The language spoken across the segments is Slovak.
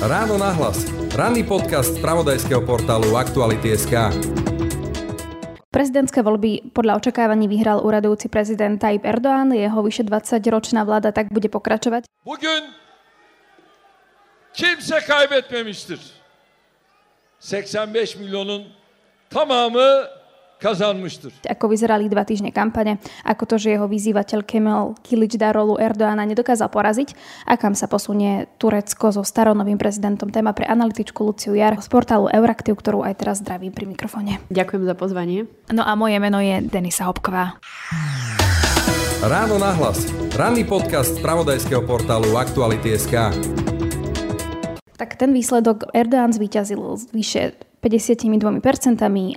Ráno nahlas. Ranný podcast z pravodajského portálu Aktuality.sk. Prezidentské voľby podľa očakávaní vyhral uradujúci prezident Tayyip Erdoğan. Jeho vyše 20-ročná vláda tak bude pokračovať. Bugün kimse kaybetmemiştir. 85 milyonun tamamı kazanmıştır. Ako vyzerali dva týždne kampane, ako to, že jeho vyzývateľ Kemal Darolu Erdoána nedokázal poraziť a kam sa posunie Turecko so staronovým prezidentom. Téma pre analytičku Luciu Jar z portálu Euraktiv, ktorú aj teraz zdravím pri mikrofone. Ďakujem za pozvanie. No a moje meno je Denisa Hopková. Ráno nahlas. Ranný podcast z pravodajského portálu Aktuality.sk. Tak ten výsledok Erdoğan zvíťazil vyše 52%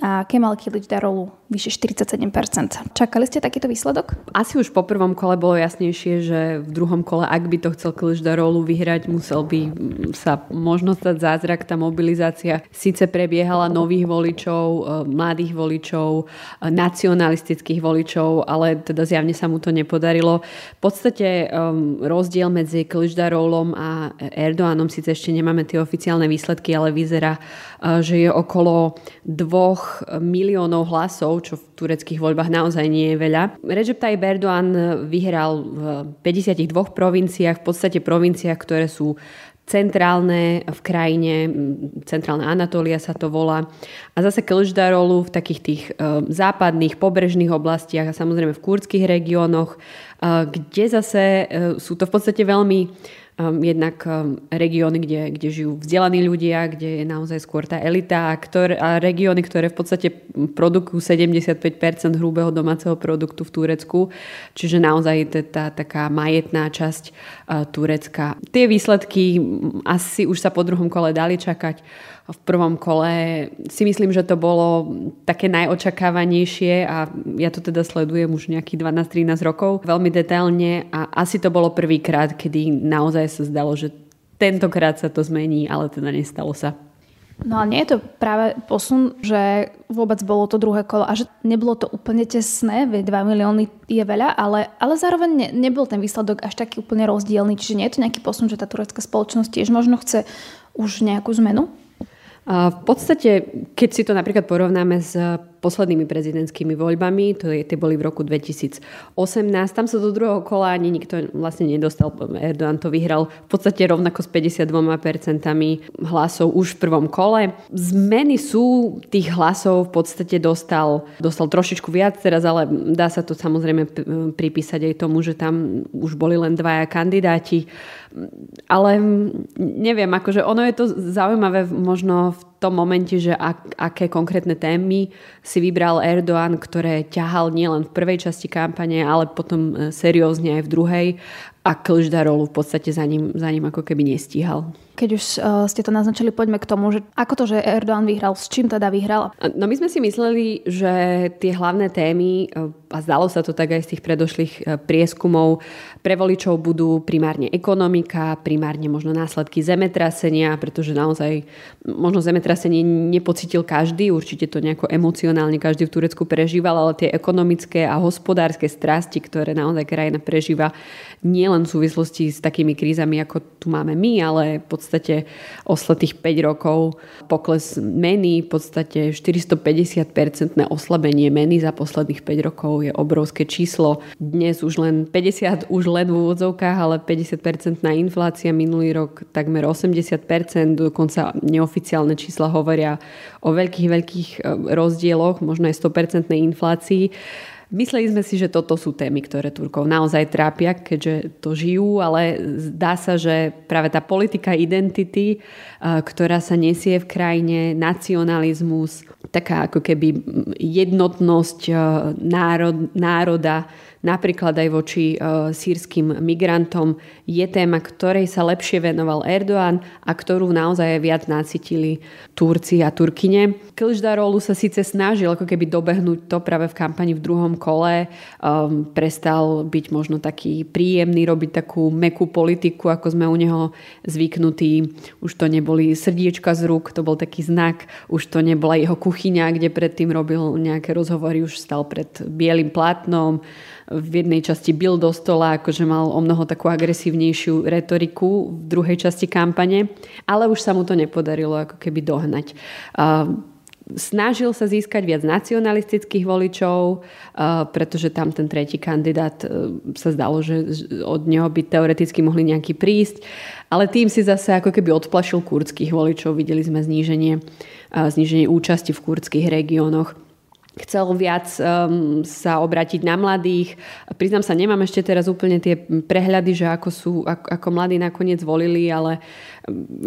a Kemal Kilic Darolu vyše 47%. Čakali ste takýto výsledok? Asi už po prvom kole bolo jasnejšie, že v druhom kole, ak by to chcel Kilic Darolu vyhrať, musel by sa možno stať zázrak. Tá mobilizácia síce prebiehala nových voličov, e, mladých voličov, e, nacionalistických voličov, ale teda zjavne sa mu to nepodarilo. V podstate um, rozdiel medzi Kilic Darolom a Erdoánom, síce ešte nemáme tie oficiálne výsledky, ale vyzerá, že je okolo dvoch miliónov hlasov, čo v tureckých voľbách naozaj nie je veľa. Recep Tayyip Erdoğan vyhral v 52 provinciách, v podstate provinciách, ktoré sú centrálne v krajine, centrálna Anatólia sa to volá. A zase Kılıçdaroğlu v takých tých uh, západných pobrežných oblastiach a samozrejme v kurdských regiónoch, uh, kde zase uh, sú to v podstate veľmi jednak um, regióny, kde, kde žijú vzdelaní ľudia, kde je naozaj skôr tá elita a, ktor, a regióny, ktoré v podstate produkujú 75% hrubého domáceho produktu v Turecku, čiže naozaj tá taká majetná časť uh, Turecka. Tie výsledky asi už sa po druhom kole dali čakať v prvom kole si myslím, že to bolo také najočakávanejšie a ja to teda sledujem už nejakých 12-13 rokov veľmi detailne a asi to bolo prvýkrát, kedy naozaj sa zdalo, že tentokrát sa to zmení, ale teda nestalo sa. No a nie je to práve posun, že vôbec bolo to druhé kolo a že nebolo to úplne tesné, veď 2 milióny je veľa, ale, ale zároveň ne, nebol ten výsledok až taký úplne rozdielný, čiže nie je to nejaký posun, že tá turecká spoločnosť tiež možno chce už nejakú zmenu? V podstate, keď si to napríklad porovnáme s poslednými prezidentskými voľbami, to je, tie boli v roku 2018, tam sa do druhého kola ani nikto vlastne nedostal, Erdogan to vyhral v podstate rovnako s 52% hlasov už v prvom kole. Zmeny sú, tých hlasov v podstate dostal, dostal trošičku viac teraz, ale dá sa to samozrejme pripísať aj tomu, že tam už boli len dvaja kandidáti ale neviem, akože ono je to zaujímavé možno v tom momente, že ak, aké konkrétne témy si vybral Erdoğan, ktoré ťahal nielen v prvej časti kampane, ale potom e, seriózne aj v druhej a Klždarolu v podstate za ním, za ním ako keby nestíhal. Keď už uh, ste to naznačili, poďme k tomu, že ako to, že Erdoğan vyhral, s čím teda vyhral? No my sme si mysleli, že tie hlavné témy, a zdalo sa to tak aj z tých predošlých prieskumov, pre voličov budú primárne ekonomika, primárne možno následky zemetrasenia, pretože naozaj možno zemetrasenie nepocitil každý, určite to nejako emocionálne každý v Turecku prežíval, ale tie ekonomické a hospodárske strasti, ktoré naozaj krajina prežíva, nie len v súvislosti s takými krízami, ako tu máme my, ale v podstate osletých 5 rokov pokles meny, v podstate 450-percentné oslabenie meny za posledných 5 rokov je obrovské číslo. Dnes už len 50, už len v úvodzovkách, ale 50-percentná inflácia minulý rok takmer 80%, dokonca neoficiálne čísla hovoria o veľkých, veľkých e, rozdieloch, možno aj 100% inflácii. Mysleli sme si, že toto sú témy, ktoré Turkov naozaj trápia, keďže to žijú, ale zdá sa, že práve tá politika identity, e, ktorá sa nesie v krajine, nacionalizmus, taká ako keby jednotnosť e, národ, národa, napríklad aj voči e, sírským migrantom, je téma, ktorej sa lepšie venoval Erdoğan a ktorú naozaj viac nacitili Turci a Turkine. Kılıçdaroğlu sa síce snažil ako keby dobehnúť to práve v kampani v druhom kole, um, prestal byť možno taký príjemný, robiť takú mekú politiku, ako sme u neho zvyknutí. Už to neboli srdiečka z rúk, to bol taký znak, už to nebola jeho kuchyňa, kde predtým robil nejaké rozhovory, už stal pred bielým plátnom, v jednej časti bil do stola, akože mal o mnoho takú agresívnejšiu retoriku v druhej časti kampane, ale už sa mu to nepodarilo ako keby dohnať. Snažil sa získať viac nacionalistických voličov, pretože tam ten tretí kandidát e, sa zdalo, že od neho by teoreticky mohli nejaký prísť, ale tým si zase ako keby odplašil kurdských voličov. Videli sme zníženie, zníženie účasti v kurdských regiónoch chcel viac um, sa obratiť na mladých. Priznám sa, nemám ešte teraz úplne tie prehľady, že ako, sú, ako, ako mladí nakoniec volili, ale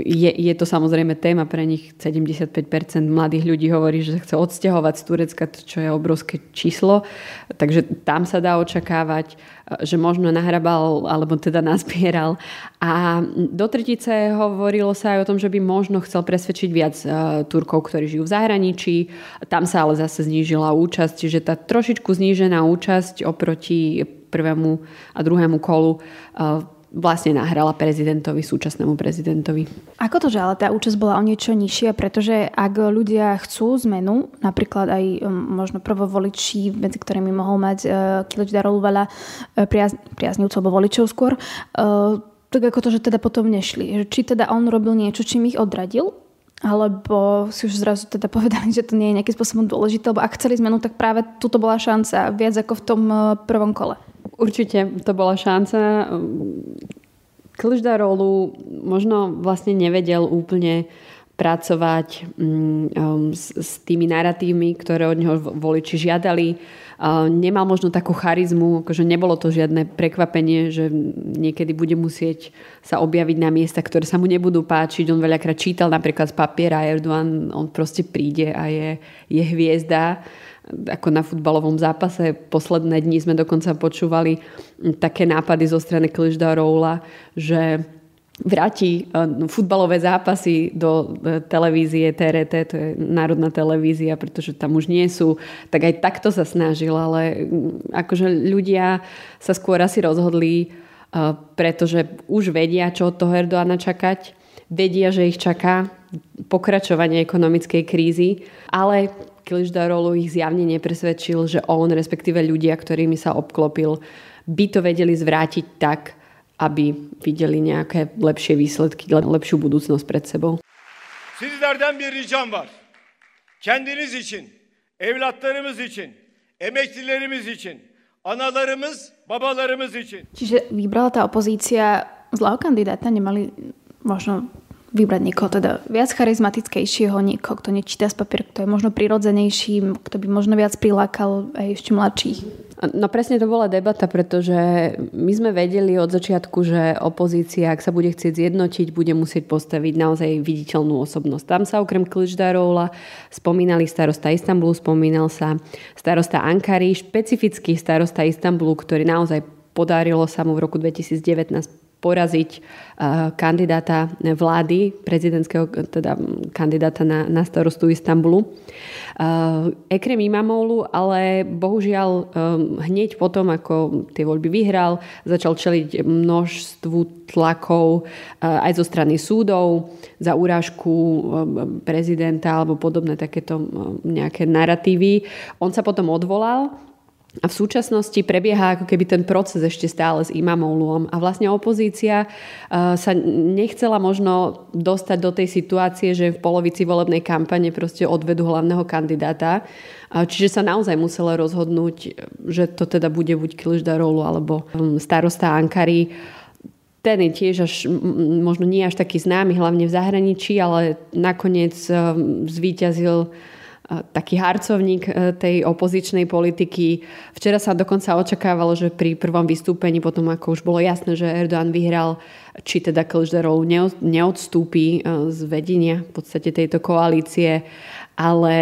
je, je to samozrejme téma pre nich. 75% mladých ľudí hovorí, že sa chce odsťahovať z Turecka, čo je obrovské číslo. Takže tam sa dá očakávať že možno nahrabal alebo teda nazbieral. A do tretice hovorilo sa aj o tom, že by možno chcel presvedčiť viac e, Turkov, ktorí žijú v zahraničí. Tam sa ale zase znížila účasť, čiže tá trošičku znížená účasť oproti prvému a druhému kolu e, vlastne nahrala prezidentovi, súčasnému prezidentovi. Ako to, že ale tá účasť bola o niečo nižšia, pretože ak ľudia chcú zmenu, napríklad aj um, možno prvovoliči, medzi ktorými mohol mať uh, Kilič Darolu veľa uh, priaz- priaznivcov alebo voličov skôr, uh, tak ako to, že teda potom nešli. Či teda on robil niečo, čím ich odradil, alebo si už zrazu teda povedali, že to nie je nejakým spôsobom dôležité, lebo ak chceli zmenu, tak práve tuto bola šanca viac ako v tom uh, prvom kole. Určite to bola šanca. Klžda rolu možno vlastne nevedel úplne pracovať mm, um, s, tými narratívmi, ktoré od neho voliči žiadali. Nemal možno takú charizmu, akože nebolo to žiadne prekvapenie, že niekedy bude musieť sa objaviť na miesta, ktoré sa mu nebudú páčiť. On veľakrát čítal napríklad z papiera Erdogan, on proste príde a je, je hviezda ako na futbalovom zápase. Posledné dni sme dokonca počúvali také nápady zo strany Kližda Roula, že vráti e, futbalové zápasy do e, televízie TRT, to je národná televízia, pretože tam už nie sú, tak aj takto sa snažil, ale akože ľudia sa skôr asi rozhodli, e, pretože už vedia, čo od toho Erdoána čakať, vedia, že ich čaká pokračovanie ekonomickej krízy, ale Kiliždarolu ich zjavne nepresvedčil, že on, respektíve ľudia, ktorými sa obklopil, by to vedeli zvrátiť tak, aby videli nejaké lepšie výsledky, lepšiu budúcnosť pred sebou. Sizlerden bir ricam var. Kendiniz için, evlatlarımız için, emeklilerimiz için, analarımız, babalarımız için. Čiže vybrala tá opozícia zlého kandidáta, nemali možno vybrať niekoho teda viac charizmatickejšieho, niekoho, kto nečíta z papier, kto je možno prirodzenejší, kto by možno viac prilákal aj ešte mladších. No presne to bola debata, pretože my sme vedeli od začiatku, že opozícia, ak sa bude chcieť zjednotiť, bude musieť postaviť naozaj viditeľnú osobnosť. Tam sa okrem Kličdarovla spomínali starosta Istanbulu, spomínal sa starosta Ankary, špecifický starosta Istanbulu, ktorý naozaj podarilo sa mu v roku 2019 poraziť eh, kandidáta vlády, prezidentského teda kandidáta na, na starostu Istanbulu. Eh, Ekrem Imamoglu, ale bohužiaľ eh, hneď potom, ako tie voľby vyhral, začal čeliť množstvu tlakov aj zo strany súdov za urážku prezidenta alebo podobné takéto nejaké narratívy. On sa potom odvolal a v súčasnosti prebieha ako keby ten proces ešte stále s imamolom a vlastne opozícia e, sa nechcela možno dostať do tej situácie, že v polovici volebnej kampane proste odvedú hlavného kandidáta. Čiže sa naozaj musela rozhodnúť, že to teda bude buď Kiliždarolu alebo um, starosta Ankary. Ten je tiež až, možno nie až taký známy, hlavne v zahraničí, ale nakoniec um, zvíťazil taký harcovník e, tej opozičnej politiky. Včera sa dokonca očakávalo, že pri prvom vystúpení, potom ako už bolo jasné, že Erdoğan vyhral, či teda Kılıçdaroğlu neodstúpi e, z vedenia v podstate tejto koalície, ale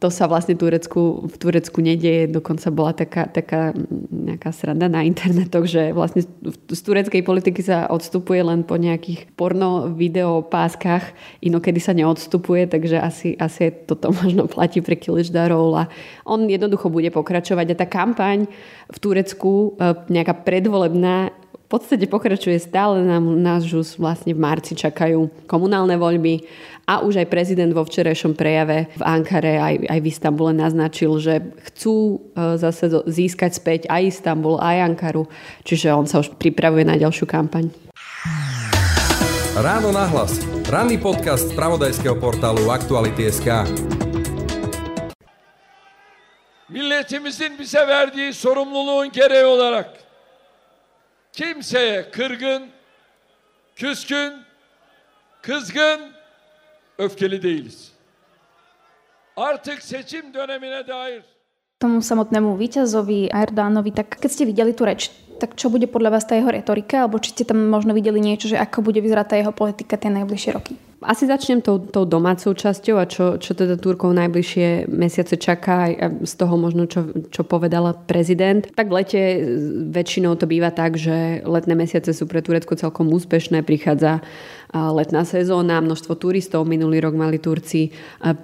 to sa vlastne Turecku, v Turecku nedieje. Dokonca bola taká, taká nejaká sranda na internetoch, že vlastne z tureckej politiky sa odstupuje len po nejakých porno video páskach, inokedy sa neodstupuje, takže asi, asi toto možno platí pre Kiličdarov a on jednoducho bude pokračovať. A tá kampaň v Turecku, e, nejaká predvolebná, podstate pokračuje stále. Nám, nás už vlastne v marci čakajú komunálne voľby a už aj prezident vo včerajšom prejave v Ankare aj, aj v Istambule naznačil, že chcú e, zase získať späť aj Istambul, aj Ankaru. Čiže on sa už pripravuje na ďalšiu kampaň. Ráno nahlas. Ranný podcast z pravodajského portálu Aktuality.sk Milletimizin bize verdiği sorumluluğun gereği olarak kimseye kırgın, küskün, kızgın, öfkeli değiliz. Artık seçim dönemine dair tomu samotnému víťazovi Erdoánovi, tak keď ste videli tú reč, tak čo bude podľa vás tá jeho retorika, alebo či ste tam možno videli niečo, že ako bude vyzerať tá jeho politika tie najbližšie roky? Asi začnem tou, tou domácou časťou a čo, čo teda Turkov najbližšie mesiace čaká aj z toho možno, čo, čo povedala prezident. Tak v lete väčšinou to býva tak, že letné mesiace sú pre Turecko celkom úspešné, prichádza letná sezóna, množstvo turistov. Minulý rok mali Turci,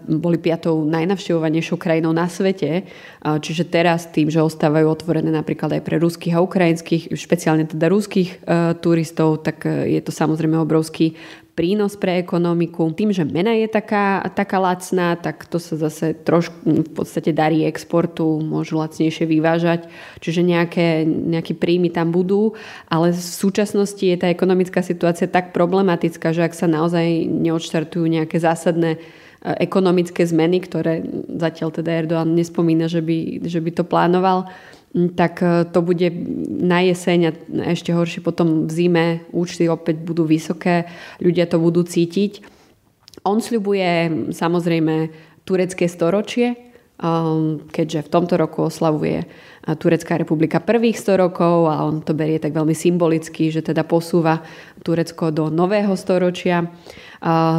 boli piatou najnavštevovanejšou krajinou na svete. Čiže teraz tým, že ostávajú otvorené napríklad aj pre ruských a ukrajinských, špeciálne teda ruských turistov, tak je to samozrejme obrovský prínos pre ekonomiku. Tým, že mena je taká, taká lacná, tak to sa zase trošku v podstate darí exportu, môžu lacnejšie vyvážať, čiže nejaké, nejaké príjmy tam budú, ale v súčasnosti je tá ekonomická situácia tak problematická, že ak sa naozaj neodštartujú nejaké zásadné e, ekonomické zmeny, ktoré zatiaľ teda Erdoğan nespomína, že by, že by to plánoval, tak e, to bude na jeseň a ešte horšie potom v zime. Účty opäť budú vysoké, ľudia to budú cítiť. On sľubuje samozrejme turecké storočie, um, keďže v tomto roku oslavuje Turecká republika prvých 100 rokov a on to berie tak veľmi symbolicky, že teda posúva Turecko do nového storočia.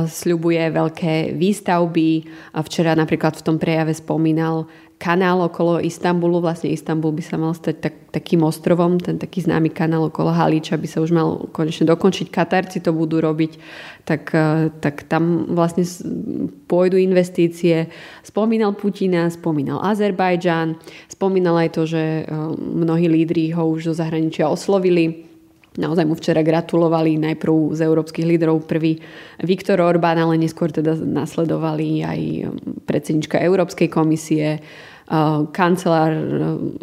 Sľubuje veľké výstavby. Včera napríklad v tom prejave spomínal kanál okolo Istanbulu, vlastne Istanbul by sa mal stať tak, takým ostrovom, ten taký známy kanál okolo Halíča by sa už mal konečne dokončiť, Katarci to budú robiť, tak, e, tak tam vlastne pôjdu investície. Spomínal Putina, spomínal Azerbajdžan, spomínal aj to, že e, mnohí lídri ho už do zahraničia oslovili, Naozaj mu včera gratulovali najprv z európskych lídrov prvý Viktor Orbán, ale neskôr teda nasledovali aj predsednička Európskej komisie, kancelár eh,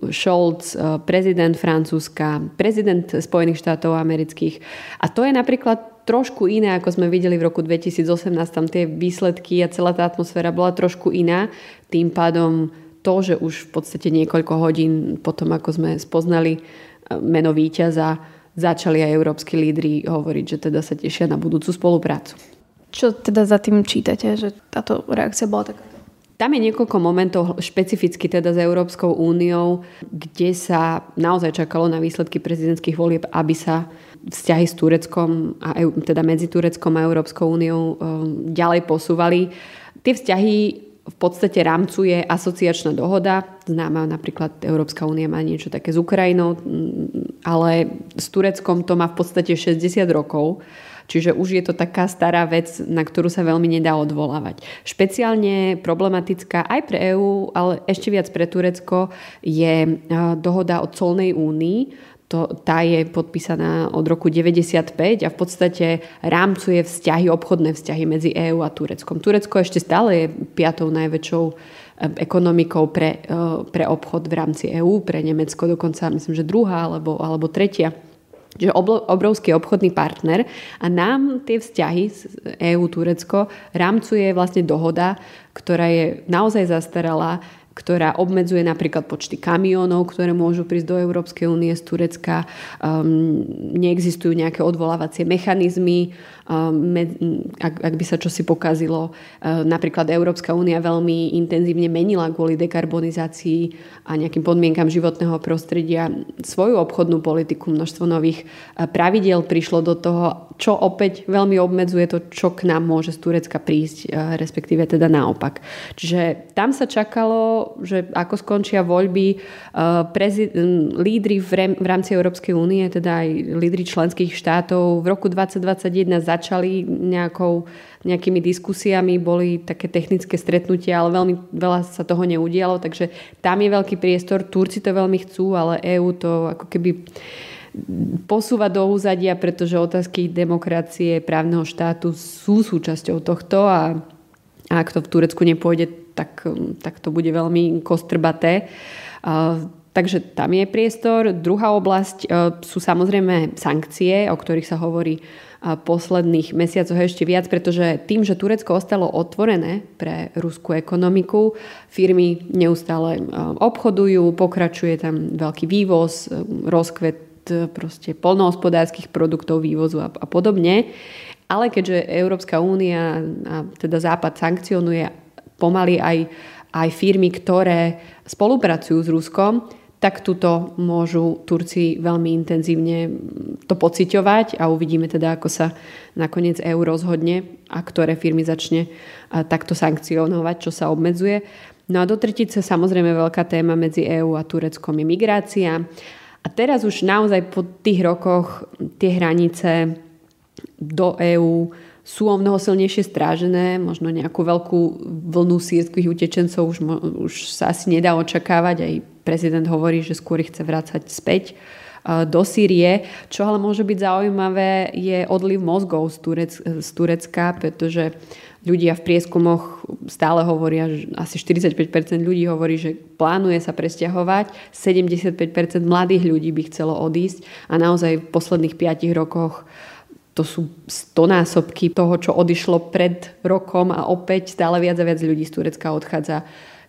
Scholz, eh, prezident Francúzska, prezident Spojených štátov amerických. A to je napríklad trošku iné, ako sme videli v roku 2018. Tam tie výsledky a celá tá atmosféra bola trošku iná. Tým pádom to, že už v podstate niekoľko hodín potom, ako sme spoznali meno víťaza, začali aj európsky lídry hovoriť, že teda sa tešia na budúcu spoluprácu. Čo teda za tým čítate, že táto reakcia bola taká? Tam je niekoľko momentov špecificky teda s Európskou úniou, kde sa naozaj čakalo na výsledky prezidentských volieb, aby sa vzťahy s Tureckom, a teda medzi Tureckom a Európskou úniou um, ďalej posúvali. Tie vzťahy v podstate rámcuje asociačná dohoda. Známa napríklad Európska únia má niečo také s Ukrajinou, ale s Tureckom to má v podstate 60 rokov. Čiže už je to taká stará vec, na ktorú sa veľmi nedá odvolávať. Špeciálne problematická aj pre EÚ, ale ešte viac pre Turecko je dohoda o colnej únii, to, tá je podpísaná od roku 95 a v podstate rámcuje vzťahy, obchodné vzťahy medzi EÚ a Tureckom. Turecko ešte stále je piatou najväčšou ekonomikou pre, pre obchod v rámci EÚ, pre Nemecko dokonca myslím, že druhá alebo, alebo tretia že obrovský obchodný partner a nám tie vzťahy z EU-Turecko rámcuje vlastne dohoda, ktorá je naozaj zastaralá, ktorá obmedzuje napríklad počty kamionov, ktoré môžu prísť do Európskej únie z Turecka. Um, neexistujú nejaké odvolávacie mechanizmy, ak, ak by sa čosi pokazilo. Uh, napríklad Európska únia veľmi intenzívne menila kvôli dekarbonizácii a nejakým podmienkam životného prostredia svoju obchodnú politiku. Množstvo nových uh, pravidel prišlo do toho, čo opäť veľmi obmedzuje to, čo k nám môže z Turecka prísť, uh, respektíve teda naopak. Čiže tam sa čakalo že ako skončia voľby eh, prezid- lídry v, v rámci Európskej únie, teda aj lídry členských štátov v roku 2021 začali nejakou, nejakými diskusiami, boli také technické stretnutia, ale veľmi veľa sa toho neudialo, takže tam je veľký priestor. Turci to veľmi chcú, ale EÚ to ako keby posúva do úzadia, pretože otázky demokracie, právneho štátu sú súčasťou tohto a, a ak to v Turecku nepôjde, tak, tak to bude veľmi kostrbaté. Takže tam je priestor. Druhá oblasť sú samozrejme sankcie, o ktorých sa hovorí posledných mesiacoch ešte viac, pretože tým, že Turecko ostalo otvorené pre ruskú ekonomiku, firmy neustále obchodujú, pokračuje tam veľký vývoz, rozkvet proste polnohospodárskych produktov, vývozu a, a podobne. Ale keďže Európska únia a teda Západ sankcionuje pomaly aj, aj firmy, ktoré spolupracujú s Ruskom, tak tuto môžu Turci veľmi intenzívne to pociťovať a uvidíme teda, ako sa nakoniec EU rozhodne a ktoré firmy začne takto sankcionovať, čo sa obmedzuje. No a do tretice samozrejme veľká téma medzi EÚ a Tureckom je migrácia. A teraz už naozaj po tých rokoch tie hranice do EÚ sú o mnoho silnejšie strážené, možno nejakú veľkú vlnu sírskych utečencov už, už sa asi nedá očakávať, aj prezident hovorí, že skôr ich chce vrácať späť e, do Sýrie. Čo ale môže byť zaujímavé, je odliv mozgov z, Turec, z Turecka, pretože ľudia v prieskumoch stále hovoria, že asi 45% ľudí hovorí, že plánuje sa presťahovať, 75% mladých ľudí by chcelo odísť. A naozaj v posledných 5 rokoch to sú stonásobky toho, čo odišlo pred rokom. A opäť stále viac a viac ľudí z Turecka odchádza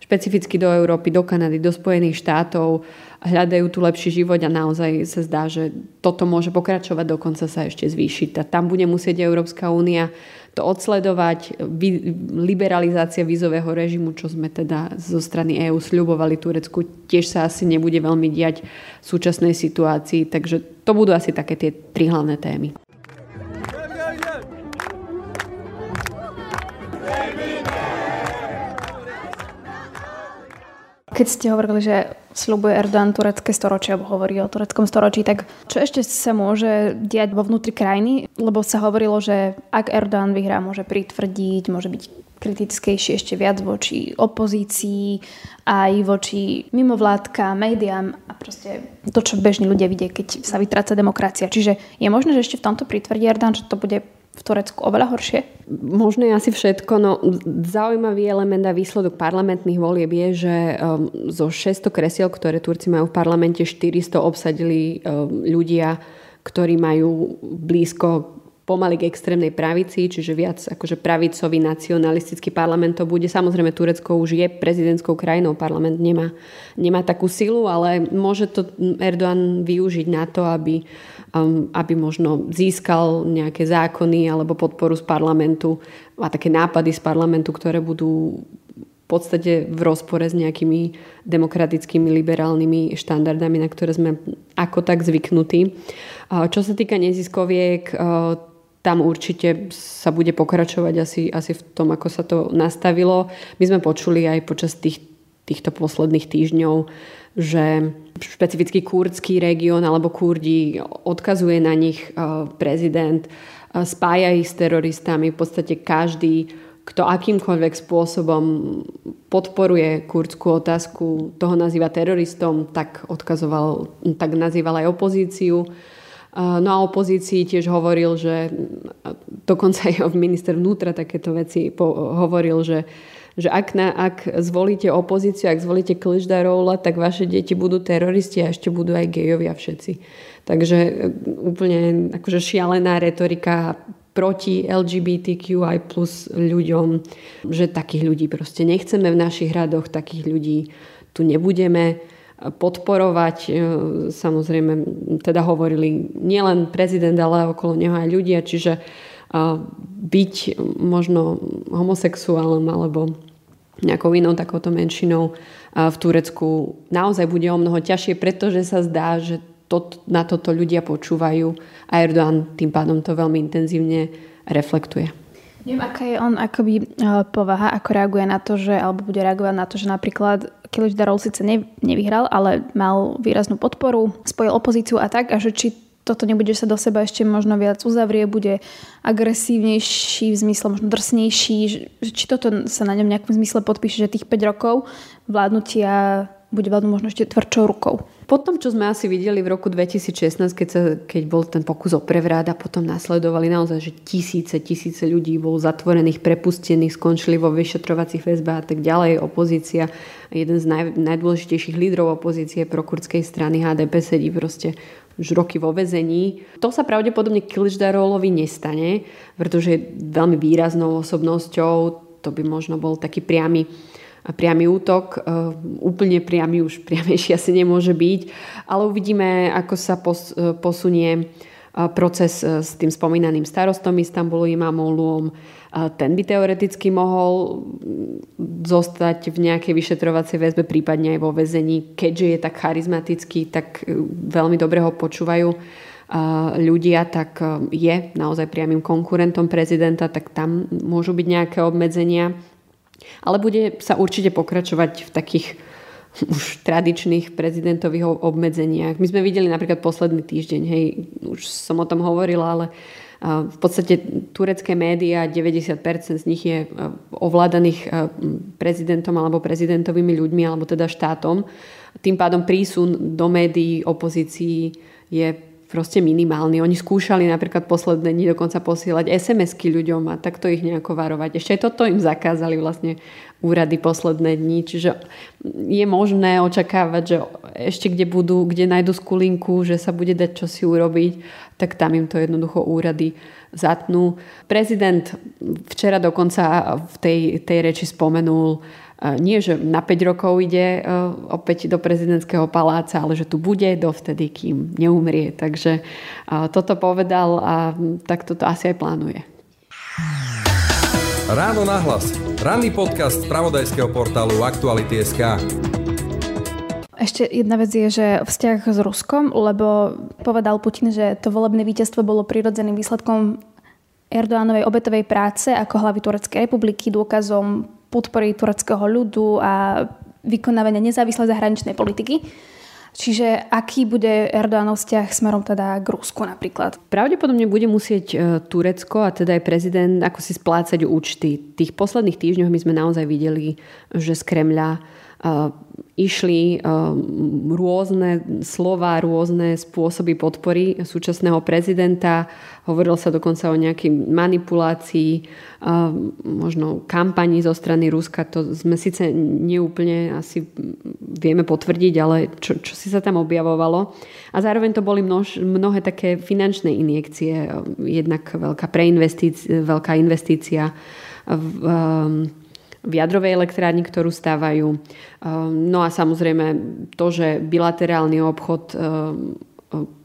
špecificky do Európy, do Kanady, do Spojených štátov, hľadajú tu lepší život a naozaj sa zdá, že toto môže pokračovať, dokonca sa ešte zvýšiť. A tam bude musieť Európska únia to odsledovať, liberalizácia vízového režimu, čo sme teda zo strany EÚ sľubovali Turecku, tiež sa asi nebude veľmi diať v súčasnej situácii, takže to budú asi také tie tri hlavné témy. Keď ste hovorili, že slubuje Erdogan turecké storočie, alebo hovorí o tureckom storočí, tak čo ešte sa môže diať vo vnútri krajiny? Lebo sa hovorilo, že ak Erdogan vyhrá, môže pritvrdiť, môže byť kritickejší ešte viac voči opozícii, aj voči mimovládka, médiám a proste to, čo bežní ľudia vidia, keď sa vytráca demokracia. Čiže je možné, že ešte v tomto pritvrdí Erdogan, že to bude v Turecku oveľa horšie? Možno je asi všetko. No, zaujímavý element a výsledok parlamentných volieb je, že um, zo 600 kresiel, ktoré Turci majú v parlamente, 400 obsadili um, ľudia, ktorí majú blízko pomaly k extrémnej pravici, čiže viac akože pravicový nacionalistický parlament to bude. Samozrejme, Turecko už je prezidentskou krajinou, parlament nemá, nemá takú silu, ale môže to Erdoğan využiť na to, aby Um, aby možno získal nejaké zákony alebo podporu z parlamentu a také nápady z parlamentu, ktoré budú v podstate v rozpore s nejakými demokratickými liberálnymi štandardami, na ktoré sme ako tak zvyknutí. Čo sa týka neziskoviek, uh, tam určite sa bude pokračovať asi, asi v tom, ako sa to nastavilo. My sme počuli aj počas tých, týchto posledných týždňov, že špecifický kurdský región alebo Kurdi odkazuje na nich e, prezident, e, spája ich s teroristami. V podstate každý, kto akýmkoľvek spôsobom podporuje kurdskú otázku, toho nazýva teroristom, tak odkazoval, tak nazýval aj opozíciu. No a opozícii tiež hovoril, že dokonca aj minister vnútra takéto veci hovoril, že že ak, na, ak zvolíte opozíciu, ak zvolíte Kliždaroula, tak vaše deti budú teroristi a ešte budú aj gejovia všetci. Takže e, úplne akože šialená retorika proti LGBTQI plus ľuďom, že takých ľudí proste nechceme v našich hradoch, takých ľudí tu nebudeme podporovať. E, samozrejme, teda hovorili nielen prezident, ale okolo neho aj ľudia, čiže byť možno homosexuálom alebo nejakou inou takouto menšinou v Turecku naozaj bude o mnoho ťažšie, pretože sa zdá, že to, na toto ľudia počúvajú a Erdoğan tým pádom to veľmi intenzívne reflektuje. Neviem, aká je on akoby povaha, ako reaguje na to, že, alebo bude reagovať na to, že napríklad Kilič Darol síce nevyhral, ale mal výraznú podporu, spojil opozíciu a tak, a že či toto nebude, sa do seba ešte možno viac uzavrie, bude agresívnejší, v zmysle možno drsnejší, že, či toto sa na ňom nejakom zmysle podpíše, že tých 5 rokov vládnutia bude vládnuť možno ešte tvrdšou rukou. Po tom, čo sme asi videli v roku 2016, keď, sa, keď bol ten pokus o prevrád a potom nasledovali naozaj, že tisíce, tisíce ľudí bol zatvorených, prepustených, skončili vo vyšetrovacích väzbách a tak ďalej. Opozícia, jeden z naj, najdôležitejších lídrov opozície prokurdskej strany HDP sedí proste už roky vo vezení. To sa pravdepodobne Kiličdarovovi nestane, pretože je veľmi výraznou osobnosťou. To by možno bol taký priamy priamy útok. E, úplne priamy už priamejší asi nemôže byť, ale uvidíme, ako sa e, posunie e, proces s tým spomínaným starostom Istanbulu Imamogluom. Ten by teoreticky mohol zostať v nejakej vyšetrovacej väzbe, prípadne aj vo väzení. Keďže je tak charizmatický, tak veľmi dobre ho počúvajú ľudia, tak je naozaj priamým konkurentom prezidenta, tak tam môžu byť nejaké obmedzenia. Ale bude sa určite pokračovať v takých už tradičných prezidentových obmedzeniach. My sme videli napríklad posledný týždeň, hej, už som o tom hovorila, ale v podstate turecké médiá, 90% z nich je ovládaných prezidentom alebo prezidentovými ľuďmi, alebo teda štátom. Tým pádom prísun do médií opozícii je proste minimálny. Oni skúšali napríklad posledné dni dokonca posielať SMS-ky ľuďom a takto ich nejako varovať. Ešte aj toto im zakázali vlastne úrady posledné dni. Čiže je možné očakávať, že ešte kde budú, kde nájdu skulinku, že sa bude dať čo si urobiť, tak tam im to jednoducho úrady zatnú. Prezident včera dokonca v tej, tej reči spomenul, nie, že na 5 rokov ide e, opäť do prezidentského paláca, ale že tu bude dovtedy, kým neumrie. Takže e, toto povedal a tak toto asi aj plánuje. Ráno nahlas. Ranný podcast z pravodajského portálu Aktuality.sk. Ešte jedna vec je, že vzťah s Ruskom, lebo povedal Putin, že to volebné víťazstvo bolo prirodzeným výsledkom Erdoánovej obetovej práce ako hlavy Tureckej republiky, dôkazom podpory tureckého ľudu a vykonávania nezávislej zahraničnej politiky. Čiže aký bude Erdoánov vzťah smerom teda k Rusku napríklad? Pravdepodobne bude musieť e, Turecko a teda aj prezident ako si splácať účty. Tých posledných týždňoch my sme naozaj videli, že z Kremľa išli rôzne slova, rôzne spôsoby podpory súčasného prezidenta. Hovorilo sa dokonca o nejakej manipulácii, možno kampani zo strany Ruska. To sme síce neúplne asi vieme potvrdiť, ale čo, čo si sa tam objavovalo. A zároveň to boli množ, mnohé také finančné injekcie. Jednak veľká, preinvestícia, veľká investícia v, v jadrovej elektrárni, ktorú stávajú. Ehm, no a samozrejme to, že bilaterálny obchod ehm,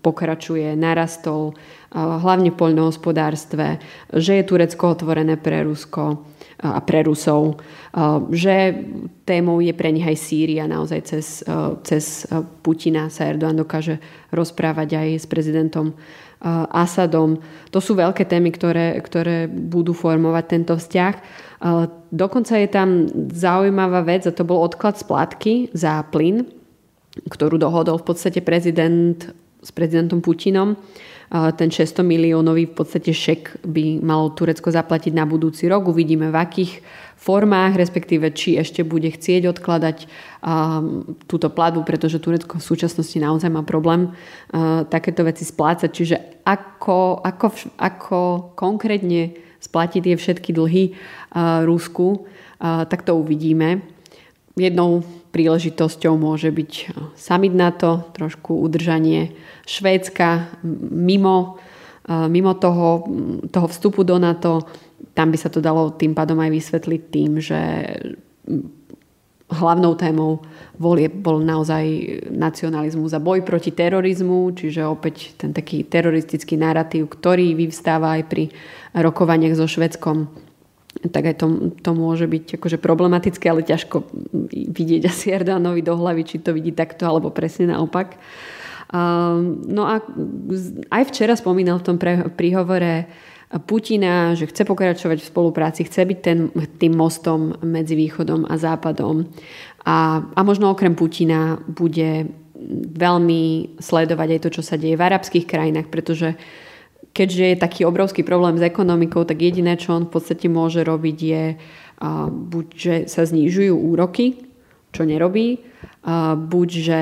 pokračuje, narastol, ehm, hlavne v poľnohospodárstve, že je Turecko otvorené pre Rusko a pre Rusov, že témou je pre nich aj Sýria. Naozaj cez, cez Putina sa Erdogan dokáže rozprávať aj s prezidentom Asadom. To sú veľké témy, ktoré, ktoré budú formovať tento vzťah. Dokonca je tam zaujímavá vec a to bol odklad splátky za plyn, ktorú dohodol v podstate prezident s prezidentom Putinom. Ten 600 miliónový v podstate šek by malo Turecko zaplatiť na budúci rok. Uvidíme v akých formách, respektíve či ešte bude chcieť odkladať túto platbu, pretože Turecko v súčasnosti naozaj má problém takéto veci splácať. Čiže ako, ako, ako konkrétne splatiť tie všetky dlhy Rusku, tak to uvidíme. Jednou príležitosťou môže byť summit NATO, trošku udržanie Švédska mimo, mimo toho, toho vstupu do NATO. Tam by sa to dalo tým pádom aj vysvetliť tým, že hlavnou témou volie bol naozaj nacionalizmus a boj proti terorizmu, čiže opäť ten taký teroristický narratív, ktorý vyvstáva aj pri rokovaniach so Švedskom tak aj to, to môže byť akože problematické, ale ťažko vidieť asi Erdoánovi do hlavy, či to vidí takto, alebo presne naopak. No a aj včera spomínal v tom príhovore Putina, že chce pokračovať v spolupráci, chce byť ten, tým mostom medzi východom a západom. A, a možno okrem Putina bude veľmi sledovať aj to, čo sa deje v arabských krajinách, pretože keďže je taký obrovský problém s ekonomikou, tak jediné, čo on v podstate môže robiť je buď, že sa znižujú úroky, čo nerobí, buď, že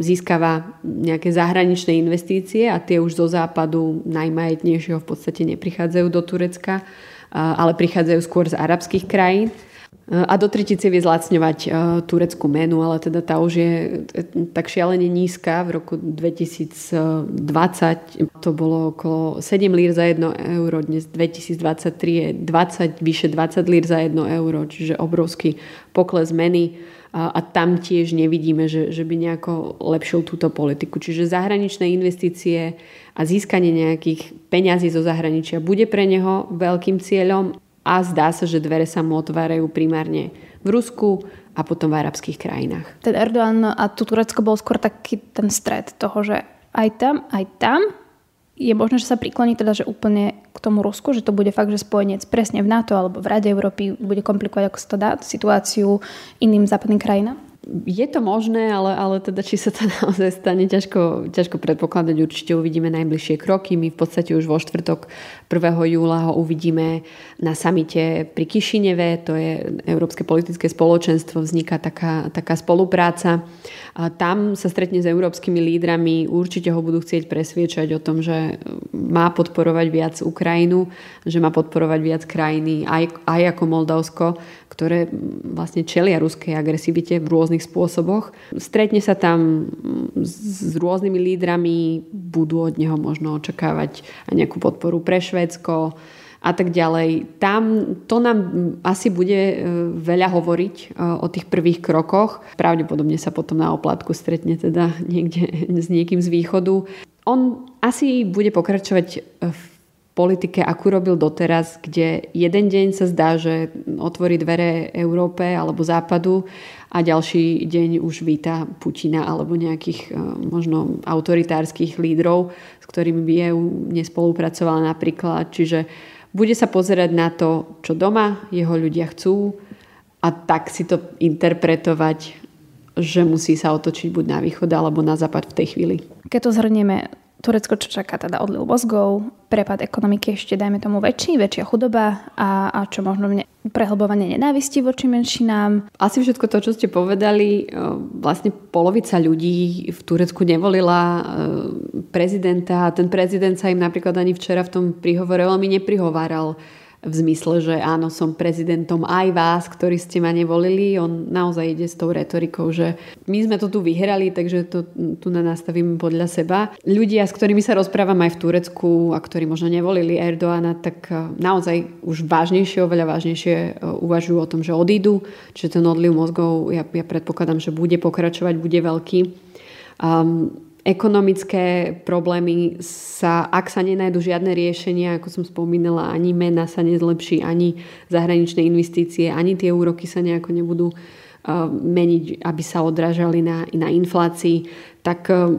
získava nejaké zahraničné investície a tie už zo západu najmajetnejšieho v podstate neprichádzajú do Turecka, ale prichádzajú skôr z arabských krajín. A do tretice vie zlacňovať tureckú menu, ale teda tá už je e, tak šialene nízka. V roku 2020 to bolo okolo 7 lír za 1 euro, dnes 2023 je 20, vyše 20 lír za 1 euro, čiže obrovský pokles meny a tam tiež nevidíme, že, že by nejako lepšil túto politiku. Čiže zahraničné investície a získanie nejakých peňazí zo zahraničia bude pre neho veľkým cieľom a zdá sa, že dvere sa mu otvárajú primárne v Rusku a potom v arabských krajinách. Ten Erdogan a tu Turecko bol skôr taký ten stred toho, že aj tam, aj tam je možné, že sa prikloní teda, že úplne k tomu Rusku, že to bude fakt, že spojenec presne v NATO alebo v Rade Európy bude komplikovať, ako sa to dá, situáciu iným západným krajinám? Je to možné, ale, ale teda či sa to naozaj stane, ťažko, ťažko predpokladať. Určite uvidíme najbližšie kroky. My v podstate už vo štvrtok 1. júla ho uvidíme na samite pri Kišineve. To je Európske politické spoločenstvo. Vzniká taká, taká spolupráca. A tam sa stretne s európskymi lídrami, určite ho budú chcieť presviečať o tom, že má podporovať viac Ukrajinu, že má podporovať viac krajiny, aj, aj ako Moldavsko, ktoré vlastne čelia ruskej agresivite v rôznych spôsoboch. Stretne sa tam s rôznymi lídrami, budú od neho možno očakávať aj nejakú podporu pre Švédsko, a tak ďalej. Tam to nám asi bude e, veľa hovoriť e, o tých prvých krokoch. Pravdepodobne sa potom na oplatku stretne teda niekde s niekým z východu. On asi bude pokračovať v politike, akú robil doteraz, kde jeden deň sa zdá, že otvorí dvere Európe alebo Západu a ďalší deň už víta Putina alebo nejakých e, možno autoritárskych lídrov, s ktorými by EU nespolupracovala napríklad. Čiže bude sa pozerať na to, čo doma jeho ľudia chcú a tak si to interpretovať, že musí sa otočiť buď na východ alebo na západ v tej chvíli. Keď to zhrnieme, Turecko čo čaká teda odliv mozgov, prepad ekonomiky ešte dajme tomu väčší, väčšia chudoba a, a čo možno ne, prehlbovanie nenávisti voči menšinám. Asi všetko to, čo ste povedali, e, vlastne polovica ľudí v Turecku nevolila e, prezidenta a ten prezident sa im napríklad ani včera v tom príhovore veľmi neprihováral v zmysle, že áno, som prezidentom aj vás, ktorí ste ma nevolili. On naozaj ide s tou retorikou, že my sme to tu vyhrali, takže to tu na nastavíme podľa seba. Ľudia, s ktorými sa rozprávam aj v Turecku a ktorí možno nevolili Erdoána, tak e, naozaj už vážnejšie, oveľa vážnejšie e, uvažujú o tom, že odídu. Čiže ten odliv mozgov, ja, ja predpokladám, že bude pokračovať, bude veľký. Um, ekonomické problémy sa, ak sa nenajdu žiadne riešenia, ako som spomínala, ani mena sa nezlepší, ani zahraničné investície, ani tie úroky sa nejako nebudú uh, meniť, aby sa odrážali na, na inflácii, tak uh,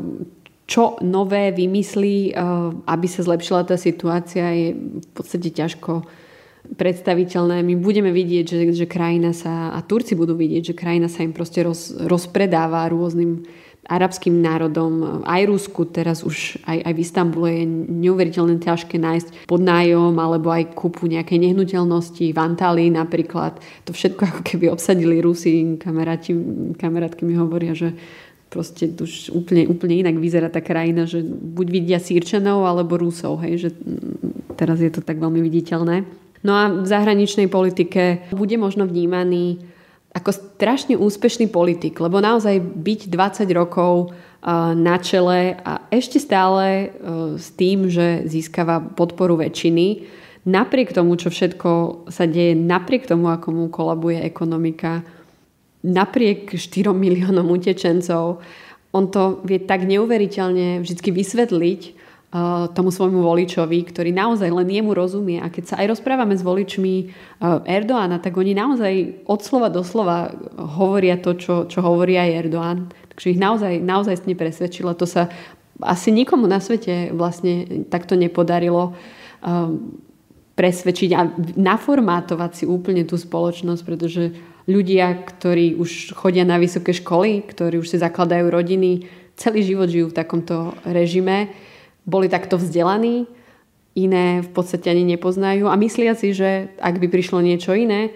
čo nové vymyslí, uh, aby sa zlepšila tá situácia, je v podstate ťažko predstaviteľné. My budeme vidieť, že, že krajina sa, a Turci budú vidieť, že krajina sa im proste roz, rozpredáva rôznym arabským národom, aj Rusku, teraz už aj, aj v Istambule je neuveriteľne ťažké nájsť podnájom alebo aj kúpu nejakej nehnuteľnosti, v Antalii napríklad. To všetko ako keby obsadili Rusi, kamaráti, kamarátky mi hovoria, že proste už úplne, úplne inak vyzerá tá krajina, že buď vidia Sýrčanov alebo Rusov, hej, že teraz je to tak veľmi viditeľné. No a v zahraničnej politike bude možno vnímaný ako strašne úspešný politik, lebo naozaj byť 20 rokov na čele a ešte stále s tým, že získava podporu väčšiny, napriek tomu, čo všetko sa deje, napriek tomu, ako mu kolabuje ekonomika, napriek 4 miliónom utečencov, on to vie tak neuveriteľne vždy vysvetliť, tomu svojmu voličovi, ktorý naozaj len jemu rozumie. A keď sa aj rozprávame s voličmi Erdoána, tak oni naozaj od slova do slova hovoria to, čo, čo hovorí aj Erdoán. Takže ich naozaj, naozaj presvedčila. To sa asi nikomu na svete vlastne takto nepodarilo presvedčiť a naformátovať si úplne tú spoločnosť, pretože ľudia, ktorí už chodia na vysoké školy, ktorí už si zakladajú rodiny, celý život žijú v takomto režime, boli takto vzdelaní, iné v podstate ani nepoznajú a myslia si, že ak by prišlo niečo iné,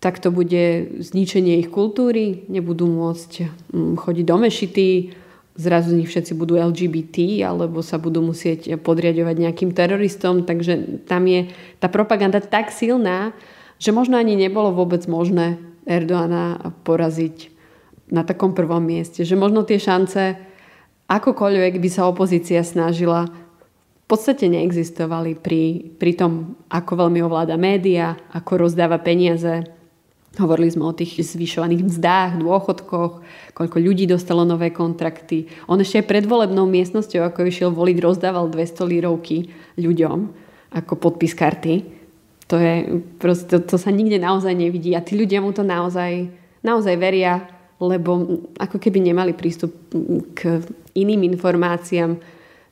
tak to bude zničenie ich kultúry, nebudú môcť mm, chodiť do mešity, zrazu z nich všetci budú LGBT alebo sa budú musieť podriadovať nejakým teroristom. Takže tam je tá propaganda tak silná, že možno ani nebolo vôbec možné Erdoána poraziť na takom prvom mieste. Že možno tie šance, akokoľvek by sa opozícia snažila, v podstate neexistovali pri, pri tom, ako veľmi ovláda média, ako rozdáva peniaze Hovorili sme o tých zvyšovaných mzdách, dôchodkoch, koľko ľudí dostalo nové kontrakty. On ešte aj pred volebnou miestnosťou, ako išiel voliť, rozdával 200 lírovky ľuďom ako podpis karty. To, je, proste, to, to sa nikde naozaj nevidí a tí ľudia mu to naozaj, naozaj veria, lebo ako keby nemali prístup k iným informáciám,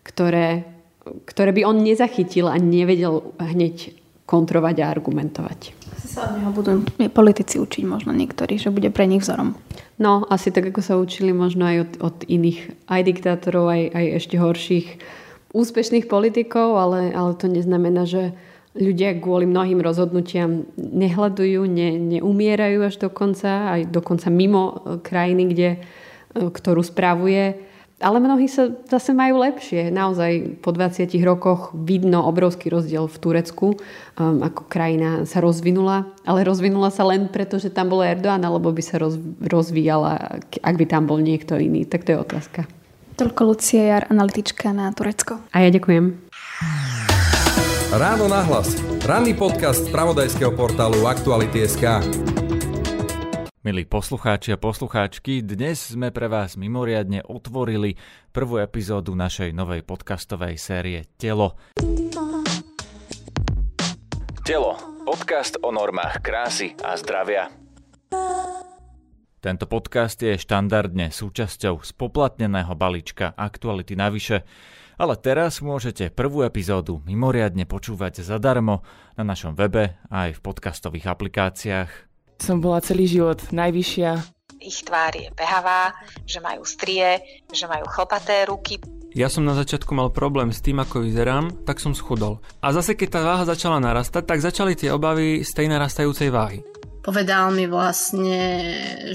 ktoré, ktoré by on nezachytil a nevedel hneď kontrovať a argumentovať. Asi sa od neho budú politici učiť možno niektorí, že bude pre nich vzorom. No, asi tak, ako sa učili možno aj od, od iných, aj diktátorov, aj, aj ešte horších úspešných politikov, ale, ale to neznamená, že ľudia kvôli mnohým rozhodnutiam nehľadujú, ne, neumierajú až do konca, aj dokonca mimo e, krajiny, kde, e, ktorú spravuje ale mnohí sa zase majú lepšie. Naozaj po 20 rokoch vidno obrovský rozdiel v Turecku, um, ako krajina sa rozvinula. Ale rozvinula sa len preto, že tam bol Erdoğan, alebo by sa roz, rozvíjala, ak by tam bol niekto iný. Tak to je otázka. Toľko Lucia Jar, analytička na Turecko. A ja ďakujem. Ráno nahlas. Ranný podcast z pravodajského portálu Aktuality.sk. Milí poslucháči a poslucháčky, dnes sme pre vás mimoriadne otvorili prvú epizódu našej novej podcastovej série Telo. Telo. Podcast o normách krásy a zdravia. Tento podcast je štandardne súčasťou spoplatneného balíčka Aktuality navyše, ale teraz môžete prvú epizódu mimoriadne počúvať zadarmo na našom webe aj v podcastových aplikáciách som bola celý život najvyššia. Ich tvár je behavá, že majú strie, že majú chlpaté ruky. Ja som na začiatku mal problém s tým, ako vyzerám, tak som schudol. A zase keď tá váha začala narastať, tak začali tie obavy z tej narastajúcej váhy. Povedal mi vlastne,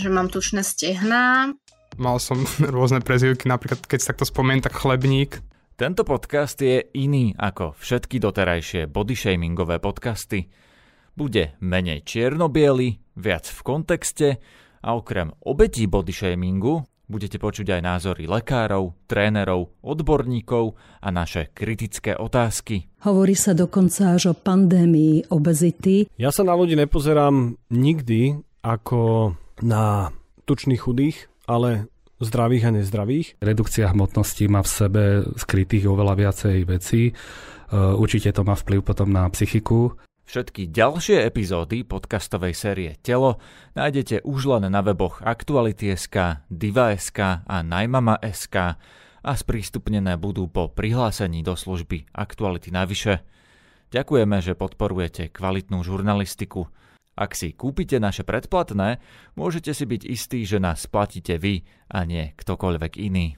že mám tučné stehná. Mal som rôzne prezivky, napríklad keď sa takto spomeniem, tak chlebník. Tento podcast je iný ako všetky doterajšie bodyshamingové podcasty. Bude menej čierno viac v kontexte a okrem obetí bodyshamingu budete počuť aj názory lekárov, trénerov, odborníkov a naše kritické otázky. Hovorí sa dokonca až o pandémii obezity. Ja sa na ľudí nepozerám nikdy ako na tučných chudých, ale zdravých a nezdravých. Redukcia hmotnosti má v sebe skrytých oveľa viacej vecí. E, určite to má vplyv potom na psychiku. Všetky ďalšie epizódy podcastovej série Telo nájdete už len na weboch Aktuality.sk, Diva.sk a Najmama.sk a sprístupnené budú po prihlásení do služby Aktuality navyše. Ďakujeme, že podporujete kvalitnú žurnalistiku. Ak si kúpite naše predplatné, môžete si byť istí, že nás platíte vy a nie ktokoľvek iný.